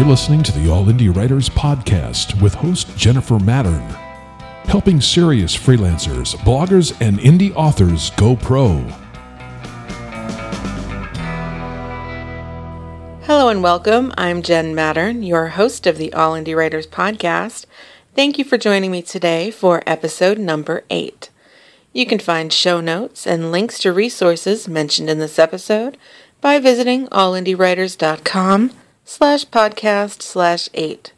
You're listening to the All Indie Writers Podcast with host Jennifer Mattern, helping serious freelancers, bloggers, and indie authors go pro. Hello and welcome. I'm Jen Mattern, your host of the All Indie Writers Podcast. Thank you for joining me today for episode number eight. You can find show notes and links to resources mentioned in this episode by visiting allindiewriters.com slash podcast slash eight.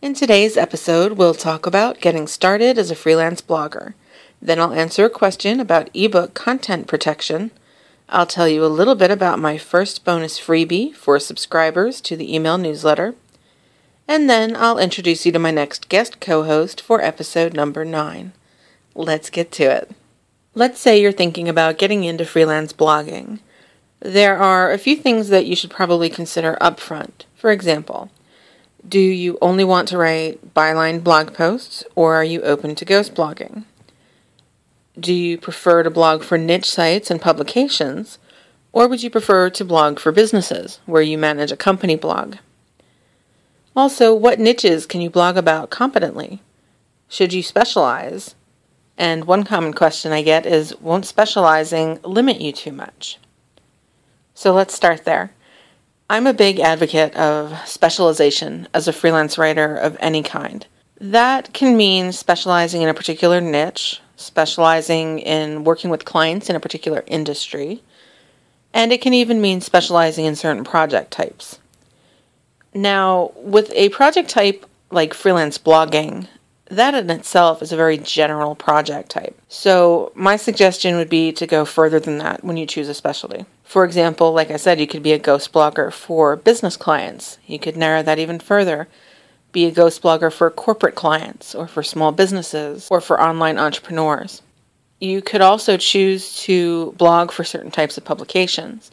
In today's episode, we'll talk about getting started as a freelance blogger. Then I'll answer a question about ebook content protection. I'll tell you a little bit about my first bonus freebie for subscribers to the email newsletter. And then I'll introduce you to my next guest co host for episode number nine. Let's get to it. Let's say you're thinking about getting into freelance blogging. There are a few things that you should probably consider upfront. For example, do you only want to write byline blog posts or are you open to ghost blogging? Do you prefer to blog for niche sites and publications or would you prefer to blog for businesses where you manage a company blog? Also, what niches can you blog about competently? Should you specialize? And one common question I get is Won't specializing limit you too much? So let's start there. I'm a big advocate of specialization as a freelance writer of any kind. That can mean specializing in a particular niche, specializing in working with clients in a particular industry, and it can even mean specializing in certain project types. Now, with a project type like freelance blogging, that in itself is a very general project type. So, my suggestion would be to go further than that when you choose a specialty. For example, like I said, you could be a ghost blogger for business clients. You could narrow that even further. Be a ghost blogger for corporate clients, or for small businesses, or for online entrepreneurs. You could also choose to blog for certain types of publications.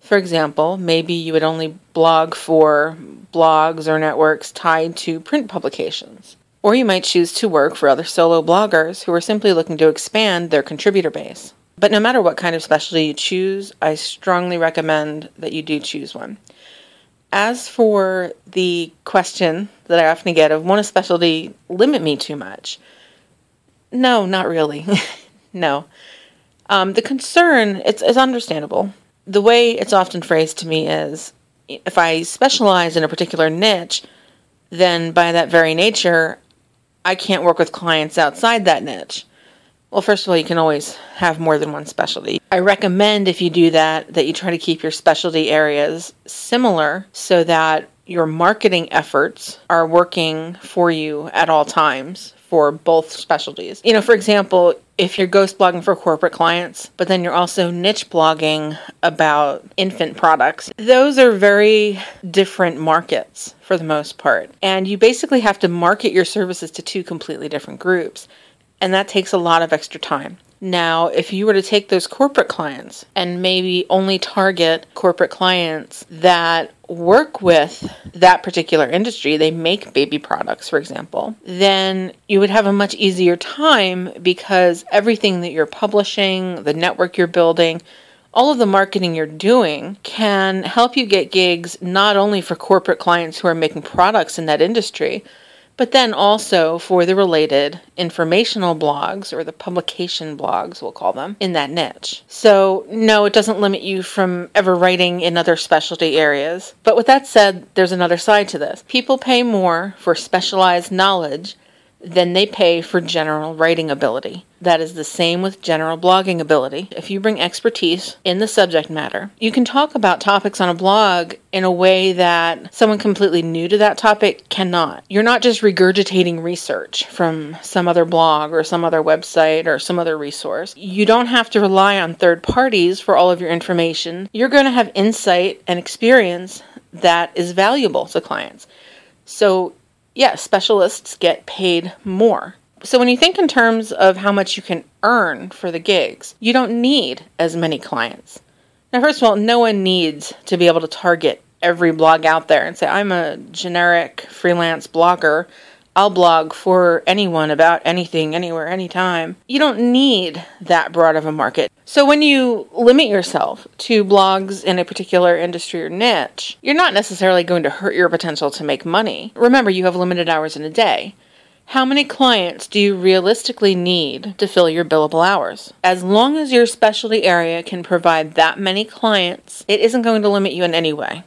For example, maybe you would only blog for blogs or networks tied to print publications. Or you might choose to work for other solo bloggers who are simply looking to expand their contributor base. But no matter what kind of specialty you choose, I strongly recommend that you do choose one. As for the question that I often get of won't a specialty limit me too much? No, not really. no. Um, the concern, it's, it's understandable. The way it's often phrased to me is if I specialize in a particular niche, then by that very nature, I can't work with clients outside that niche. Well, first of all, you can always have more than one specialty. I recommend if you do that, that you try to keep your specialty areas similar so that your marketing efforts are working for you at all times for both specialties. You know, for example, if you're ghost blogging for corporate clients, but then you're also niche blogging about infant products, those are very different markets for the most part. And you basically have to market your services to two completely different groups. And that takes a lot of extra time. Now, if you were to take those corporate clients and maybe only target corporate clients that work with that particular industry, they make baby products, for example, then you would have a much easier time because everything that you're publishing, the network you're building, all of the marketing you're doing can help you get gigs not only for corporate clients who are making products in that industry, but then also for the related informational blogs or the publication blogs, we'll call them, in that niche. So, no, it doesn't limit you from ever writing in other specialty areas. But with that said, there's another side to this. People pay more for specialized knowledge than they pay for general writing ability. That is the same with general blogging ability. If you bring expertise in the subject matter, you can talk about topics on a blog in a way that someone completely new to that topic cannot. You're not just regurgitating research from some other blog or some other website or some other resource. You don't have to rely on third parties for all of your information. You're going to have insight and experience that is valuable to clients. So yeah, specialists get paid more. So when you think in terms of how much you can earn for the gigs, you don't need as many clients. Now, first of all, no one needs to be able to target every blog out there and say, I'm a generic freelance blogger. I'll blog for anyone about anything, anywhere, anytime. You don't need that broad of a market. So when you limit yourself to blogs in a particular industry or niche, you're not necessarily going to hurt your potential to make money. Remember, you have limited hours in a day. How many clients do you realistically need to fill your billable hours? As long as your specialty area can provide that many clients, it isn't going to limit you in any way.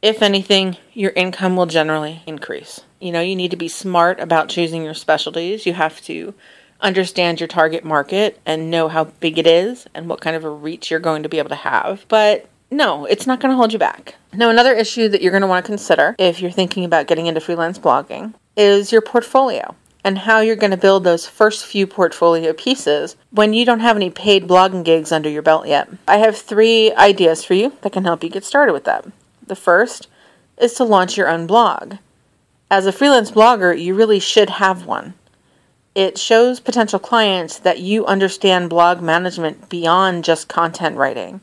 If anything, your income will generally increase. You know, you need to be smart about choosing your specialties. You have to understand your target market and know how big it is and what kind of a reach you're going to be able to have. But no, it's not going to hold you back. Now, another issue that you're going to want to consider if you're thinking about getting into freelance blogging is your portfolio and how you're going to build those first few portfolio pieces when you don't have any paid blogging gigs under your belt yet. I have three ideas for you that can help you get started with that. The first is to launch your own blog. As a freelance blogger, you really should have one. It shows potential clients that you understand blog management beyond just content writing.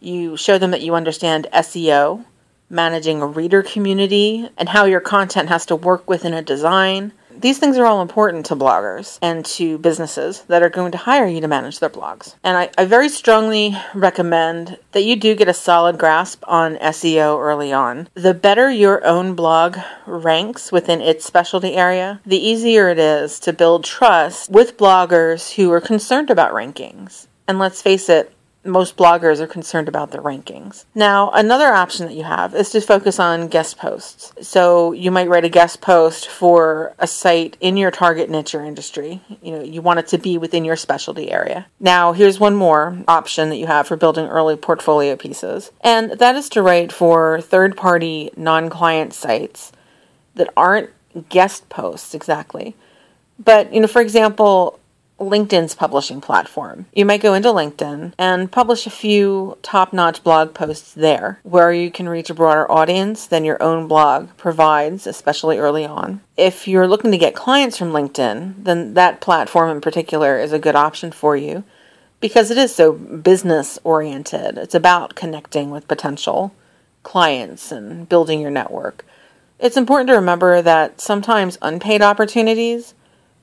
You show them that you understand SEO, managing a reader community, and how your content has to work within a design, these things are all important to bloggers and to businesses that are going to hire you to manage their blogs. And I, I very strongly recommend that you do get a solid grasp on SEO early on. The better your own blog ranks within its specialty area, the easier it is to build trust with bloggers who are concerned about rankings. And let's face it, most bloggers are concerned about their rankings. Now, another option that you have is to focus on guest posts. So, you might write a guest post for a site in your target niche or industry. You know, you want it to be within your specialty area. Now, here's one more option that you have for building early portfolio pieces, and that is to write for third party non client sites that aren't guest posts exactly. But, you know, for example, LinkedIn's publishing platform. You might go into LinkedIn and publish a few top notch blog posts there where you can reach a broader audience than your own blog provides, especially early on. If you're looking to get clients from LinkedIn, then that platform in particular is a good option for you because it is so business oriented. It's about connecting with potential clients and building your network. It's important to remember that sometimes unpaid opportunities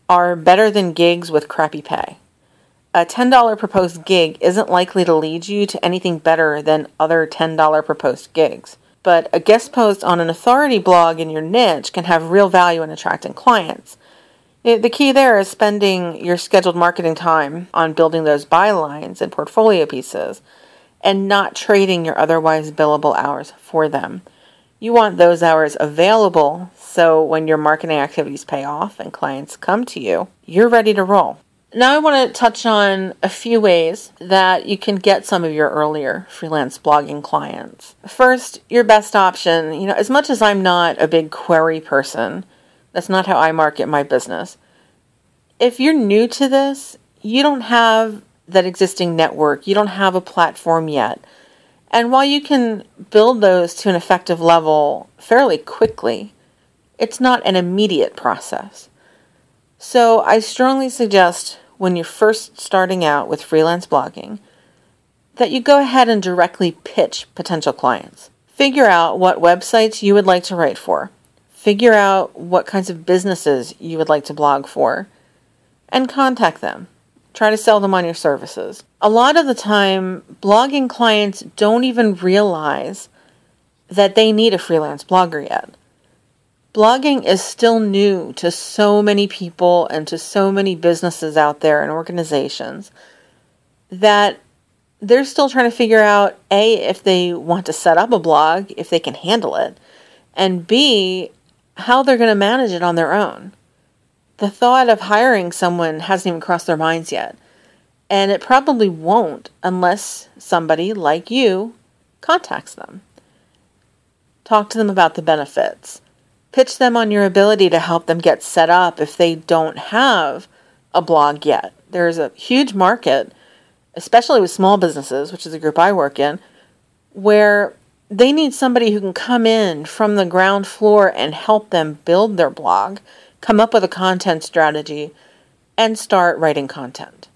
are better than gigs with crappy pay. A $10 proposed gig isn't likely to lead you to anything better than other $10 proposed gigs. But a guest post on an authority blog in your niche can have real value in attracting clients. Eh, the key there is spending your scheduled marketing time on building those bylines and portfolio pieces and not trading your otherwise billable hours for them. You want those hours available so when your marketing activities pay off and clients come to you, you're ready to roll. Now, I want to touch on a few ways that you can get some of your earlier freelance blogging clients. First, your best option, you know, as much as I'm not a big query person, that's not how I market my business. If you're new to this, you don't have that existing network, you don't have a platform yet and while you can build those to an effective level fairly quickly, it's not an immediate process. So I strongly suggest when you're first starting out with freelance blogging that you go ahead and directly pitch potential clients. Figure out what websites you would like to write for. Figure out what kinds of businesses you would like to blog for and contact them. Try to sell them on your services. A lot of the time, blogging clients don't even realize that they need a freelance blogger yet. Blogging is still new to so many people and to so many businesses out there and organizations that they're still trying to figure out A, if they want to set up a blog, if they can handle it, and B, how they're going to manage it on their own. The thought of hiring someone hasn't even crossed their minds yet. And it probably won't unless somebody like you contacts them. Talk to them about the benefits. Pitch them on your ability to help them get set up if they don't have a blog yet. There's a huge market, especially with small businesses, which is a group I work in, where they need somebody who can come in from the ground floor and help them build their blog come up with a content strategy, and start writing content.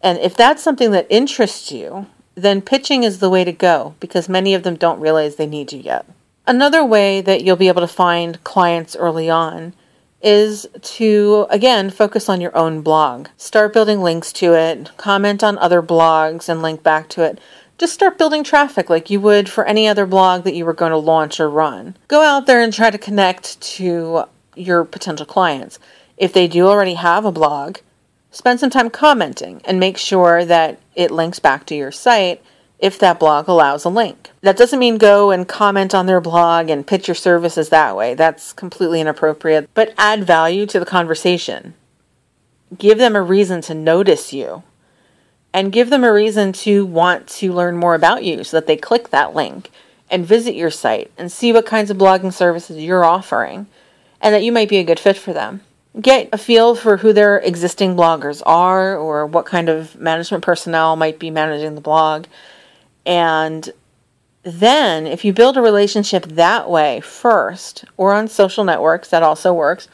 And if that's something that interests you, then pitching is the way to go because many of them don't realize they need you yet. Another way that you'll be able to find clients early on is to, again, focus on your own blog. Start building links to it, comment on other blogs, and link back to it. Just start building traffic like you would for any other blog that you were going to launch or run. Go out there and try to connect to your potential clients. If they do already have a blog, spend some time commenting and make sure that it links back to your site if that blog allows a link. That doesn't mean go and comment on their blog and pitch your services that way. That's completely inappropriate. But add value to the conversation. Give them a reason to notice you and give them a reason to want to learn more about you so that they click that link and visit your site and see what kinds of blogging services you're offering and that you might be a good fit for them. Get a feel for who their existing bloggers are or what kind of management personnel might be managing the blog and then, if you build a relationship that way first, or on social networks, that also works,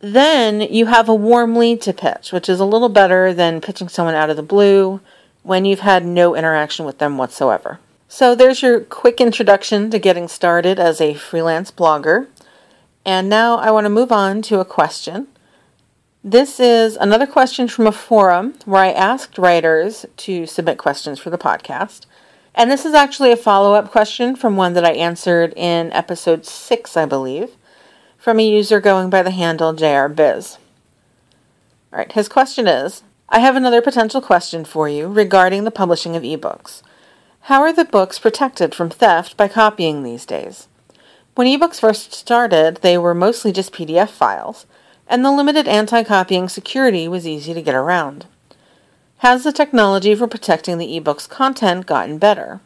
then you have a warm lead to pitch, which is a little better than pitching someone out of the blue when you've had no interaction with them whatsoever. So, there's your quick introduction to getting started as a freelance blogger. And now I want to move on to a question. This is another question from a forum where I asked writers to submit questions for the podcast. And this is actually a follow up question from one that I answered in episode 6, I believe, from a user going by the handle JRBiz. All right, his question is I have another potential question for you regarding the publishing of ebooks. How are the books protected from theft by copying these days? When ebooks first started, they were mostly just PDF files and the limited anti copying security was easy to get around. Has the technology for protecting the ebook's content gotten better?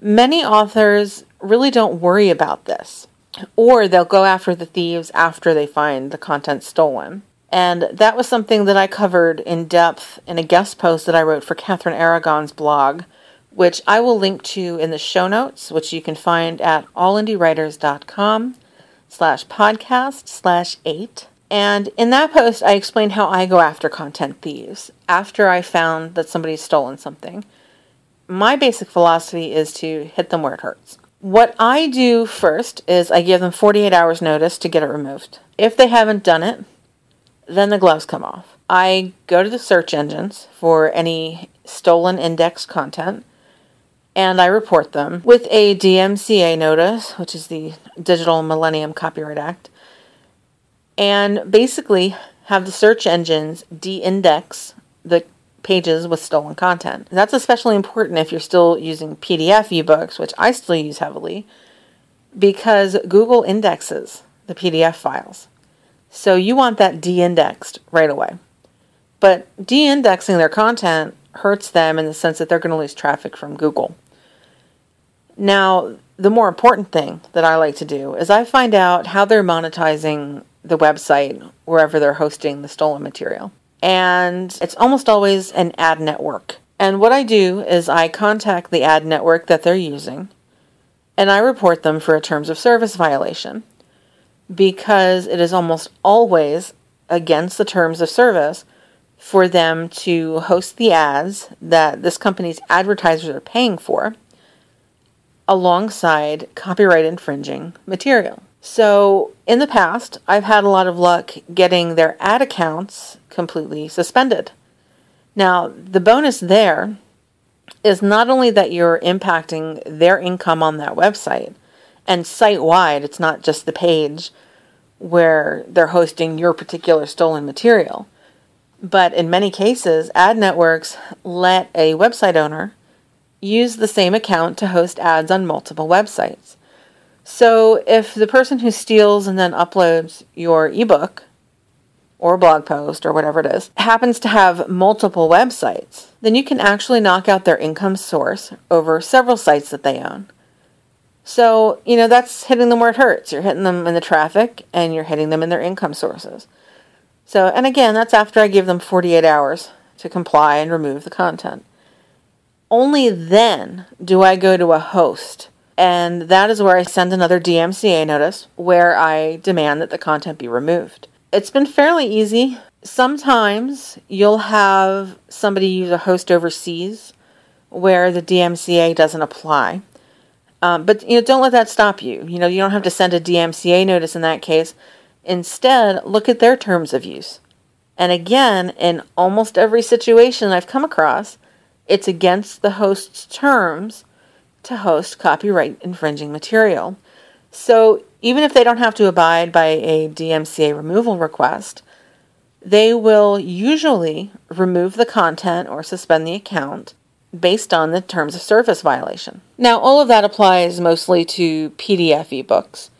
Many authors really don't worry about this, or they'll go after the thieves after they find the content stolen. And that was something that I covered in depth in a guest post that I wrote for Catherine Aragon's blog, which I will link to in the show notes, which you can find at allindiewriters.com slash podcast slash eight. And in that post, I explained how I go after content thieves after I found that somebody's stolen something. My basic philosophy is to hit them where it hurts. What I do first is I give them 48 hours notice to get it removed. If they haven't done it, then the gloves come off. I go to the search engines for any stolen indexed content and I report them with a DMCA notice, which is the Digital Millennium Copyright Act and basically have the search engines de index the pages with stolen content. That's especially important if you're still using PDF ebooks, which I still use heavily, because Google indexes the PDF files. So you want that de indexed right away. But de indexing their content hurts them in the sense that they're going to lose traffic from Google. Now, the more important thing that I like to do is I find out how they're monetizing the website wherever they're hosting the stolen material. And it's almost always an ad network. And what I do is I contact the ad network that they're using and I report them for a terms of service violation because it is almost always against the terms of service for them to host the ads that this company's advertisers are paying for alongside copyright infringing material. So, in the past, I've had a lot of luck getting their ad accounts completely suspended. Now, the bonus there is not only that you're impacting their income on that website, and site wide, it's not just the page where they're hosting your particular stolen material. But in many cases, ad networks let a website owner use the same account to host ads on multiple websites. So if the person who steals and then uploads your ebook or blog post or whatever it is happens to have multiple websites, then you can actually knock out their income source over several sites that they own. So, you know, that's hitting them where it hurts. You're hitting them in the traffic and you're hitting them in their income sources. So, and again, that's after I give them 48 hours to comply and remove the content. Only then do I go to a host and that is where I send another DMCA notice where I demand that the content be removed. It's been fairly easy. Sometimes you'll have somebody use a host overseas where the DMCA doesn't apply. Um, but you know, don't let that stop you. You know, you don't have to send a DMCA notice in that case. Instead, look at their terms of use. And again, in almost every situation I've come across, it's against the host's terms to host copyright infringing material. So even if they don't have to abide by a DMCA removal request, they will usually remove the content or suspend the account based on the terms of service violation. Now, all of that applies mostly to PDF ebooks.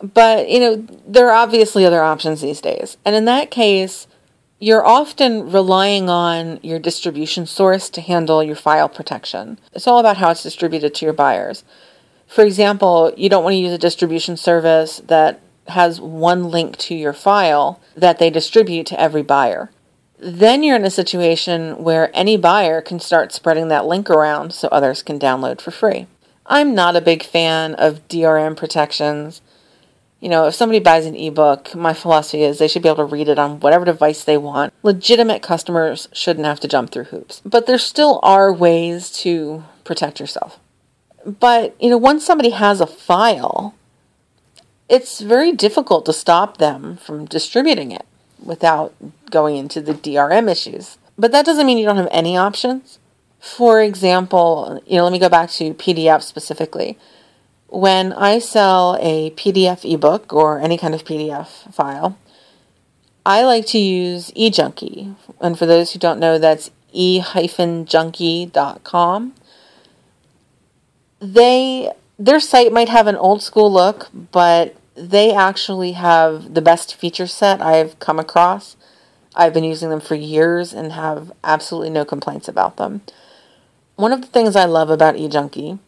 But, you know, there are obviously other options these days. And in that case, you're often relying on your distribution source to handle your file protection. It's all about how it's distributed to your buyers. For example, you don't want to use a distribution service that has one link to your file that they distribute to every buyer. Then you're in a situation where any buyer can start spreading that link around so others can download for free. I'm not a big fan of DRM protections you know, if somebody buys an ebook, my philosophy is they should be able to read it on whatever device they want. Legitimate customers shouldn't have to jump through hoops. But there still are ways to protect yourself. But, you know, once somebody has a file, it's very difficult to stop them from distributing it without going into the DRM issues. But that doesn't mean you don't have any options. For example, you know, let me go back to PDF specifically when I sell a PDF ebook or any kind of PDF file, I like to use eJunkie. And for those who don't know, that's e-junkie.com. They their site might have an old school look, but they actually have the best feature set I've come across. I've been using them for years and have absolutely no complaints about them. One of the things I love about eJunkie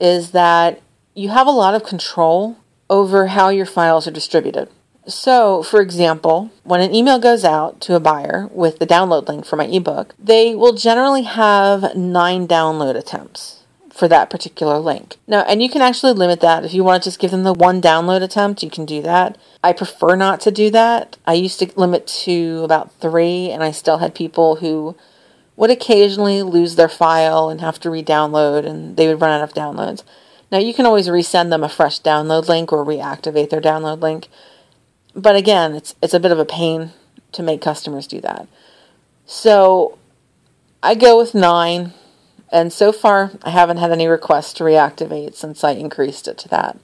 is that you have a lot of control over how your files are distributed. So, for example, when an email goes out to a buyer with the download link for my ebook, they will generally have nine download attempts for that particular link. Now, and you can actually limit that. If you want to just give them the one download attempt, you can do that. I prefer not to do that. I used to limit to about three, and I still had people who would occasionally lose their file and have to re download, and they would run out of downloads. Now you can always resend them a fresh download link or reactivate their download link. But again, it's it's a bit of a pain to make customers do that. So I go with 9 and so far I haven't had any requests to reactivate since I increased it to that.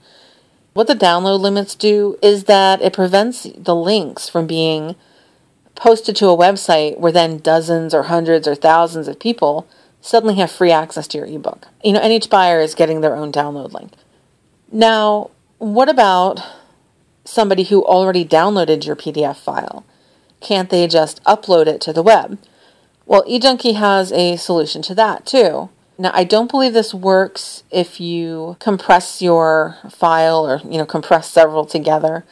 What the download limits do is that it prevents the links from being posted to a website where then dozens or hundreds or thousands of people suddenly have free access to your ebook. You know, and each buyer is getting their own download link. Now, what about somebody who already downloaded your PDF file? Can't they just upload it to the web? Well, eJunkie has a solution to that too. Now, I don't believe this works if you compress your file or, you know, compress several together.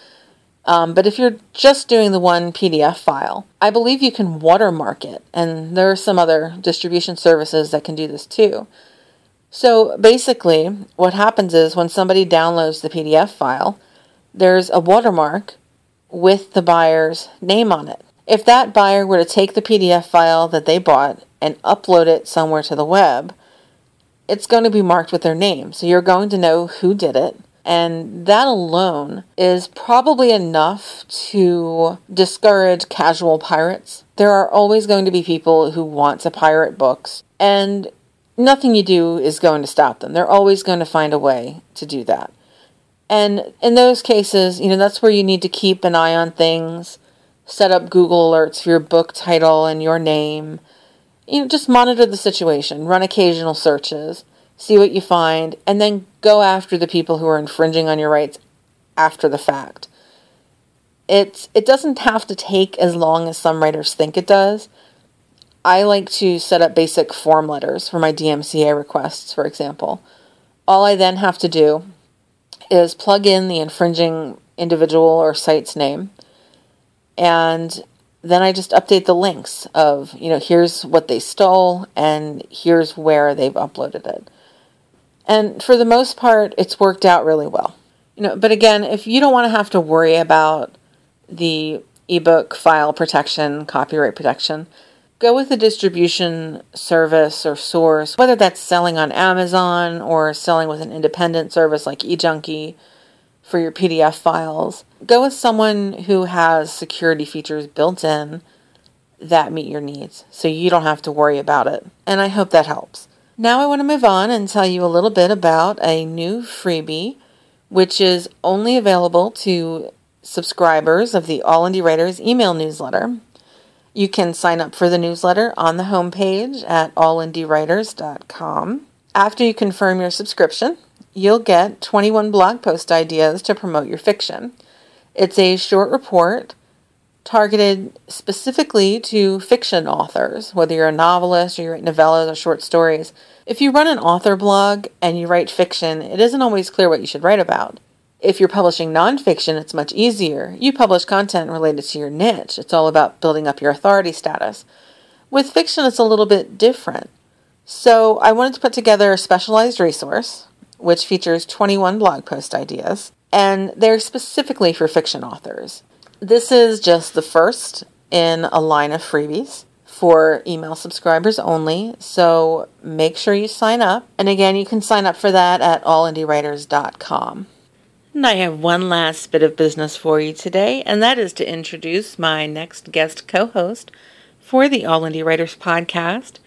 Um, but if you're just doing the one PDF file, I believe you can watermark it, and there are some other distribution services that can do this too. So basically, what happens is when somebody downloads the PDF file, there's a watermark with the buyer's name on it. If that buyer were to take the PDF file that they bought and upload it somewhere to the web, it's going to be marked with their name. So you're going to know who did it and that alone is probably enough to discourage casual pirates. There are always going to be people who want to pirate books, and nothing you do is going to stop them. They're always going to find a way to do that. And in those cases, you know, that's where you need to keep an eye on things, set up Google alerts for your book title and your name. You know, just monitor the situation, run occasional searches see what you find, and then go after the people who are infringing on your rights after the fact. It's it doesn't have to take as long as some writers think it does. I like to set up basic form letters for my DMCA requests, for example. All I then have to do is plug in the infringing individual or site's name and then I just update the links of, you know, here's what they stole and here's where they've uploaded it. And for the most part, it's worked out really well. You know, but again, if you don't want to have to worry about the ebook file protection, copyright protection, go with a distribution service or source, whether that's selling on Amazon or selling with an independent service like eJunkie. for your PDF files, go with someone who has security features built in that meet your needs so you don't have to worry about it. And I hope that helps. Now I want to move on and tell you a little bit about a new freebie which is only available to subscribers of the All Indie Writers email newsletter. You can sign up for the newsletter on the homepage at allindiewriters.com. After you confirm your subscription, you'll get 21 blog post ideas to promote your fiction. It's a short report targeted specifically to fiction authors, whether you're a novelist or you write novellas or short stories. If you run an author blog and you write fiction, it isn't always clear what you should write about. If you're publishing nonfiction, it's much easier. You publish content related to your niche. It's all about building up your authority status. With fiction, it's a little bit different. So I wanted to put together a specialized resource, which features 21 blog post ideas, and they're specifically for fiction authors. This is just the first in a line of freebies for email subscribers only. So make sure you sign up. And again, you can sign up for that at allindiewriters.com. And I have one last bit of business for you today, and that is to introduce my next guest co host for the All Indie Writers podcast.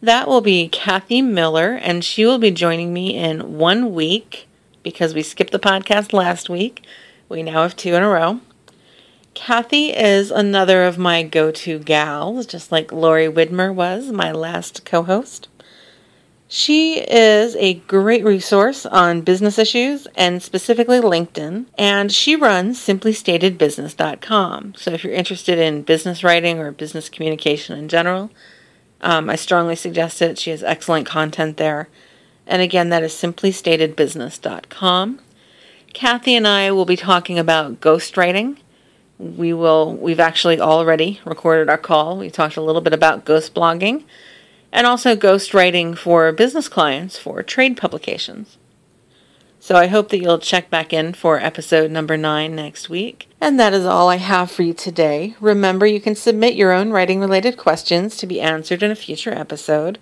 That will be Cathy Miller, and she will be joining me in one week because we skipped the podcast last week. We now have two in a row. Cathy is another of my go to gals, just like Lori Widmer was, my last co host. She is a great resource on business issues and specifically LinkedIn, and she runs simplystatedbusiness.com. So if you're interested in business writing or business communication in general, um, I strongly suggest it. She has excellent content there. And again, that is simplystatedbusiness.com. Cathy and I will be talking about ghostwriting we will we've actually already recorded our call. We talked a little bit about ghost blogging and also ghost writing for business clients for trade publications. So I hope that you'll check back in for episode number 9 next week. And that is all I have for you today. Remember you can submit your own writing related questions to be answered in a future episode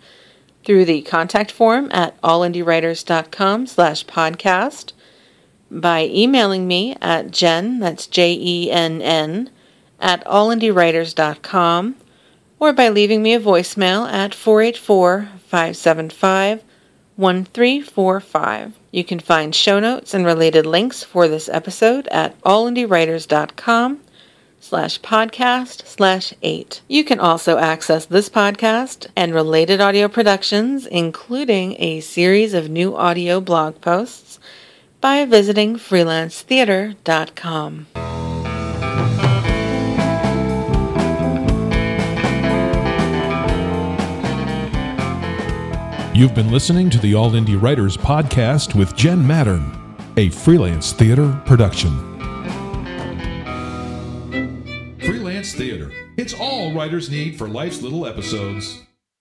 through the contact form at allindiewriters.com slash podcast by emailing me at Jen, that's J E N N, at allindiewriters.com, or by leaving me a voicemail at 484 575 1345. You can find show notes and related links for this episode at allindiewriters.com slash podcast slash eight. You can also access this podcast and related audio productions, including a series of new audio blog posts by visiting freelancetheater.com. You've been listening to the All Indie Writers podcast with Jen Mattern, a freelance theater production. Freelance Theater. It's all writers need for life's little episodes.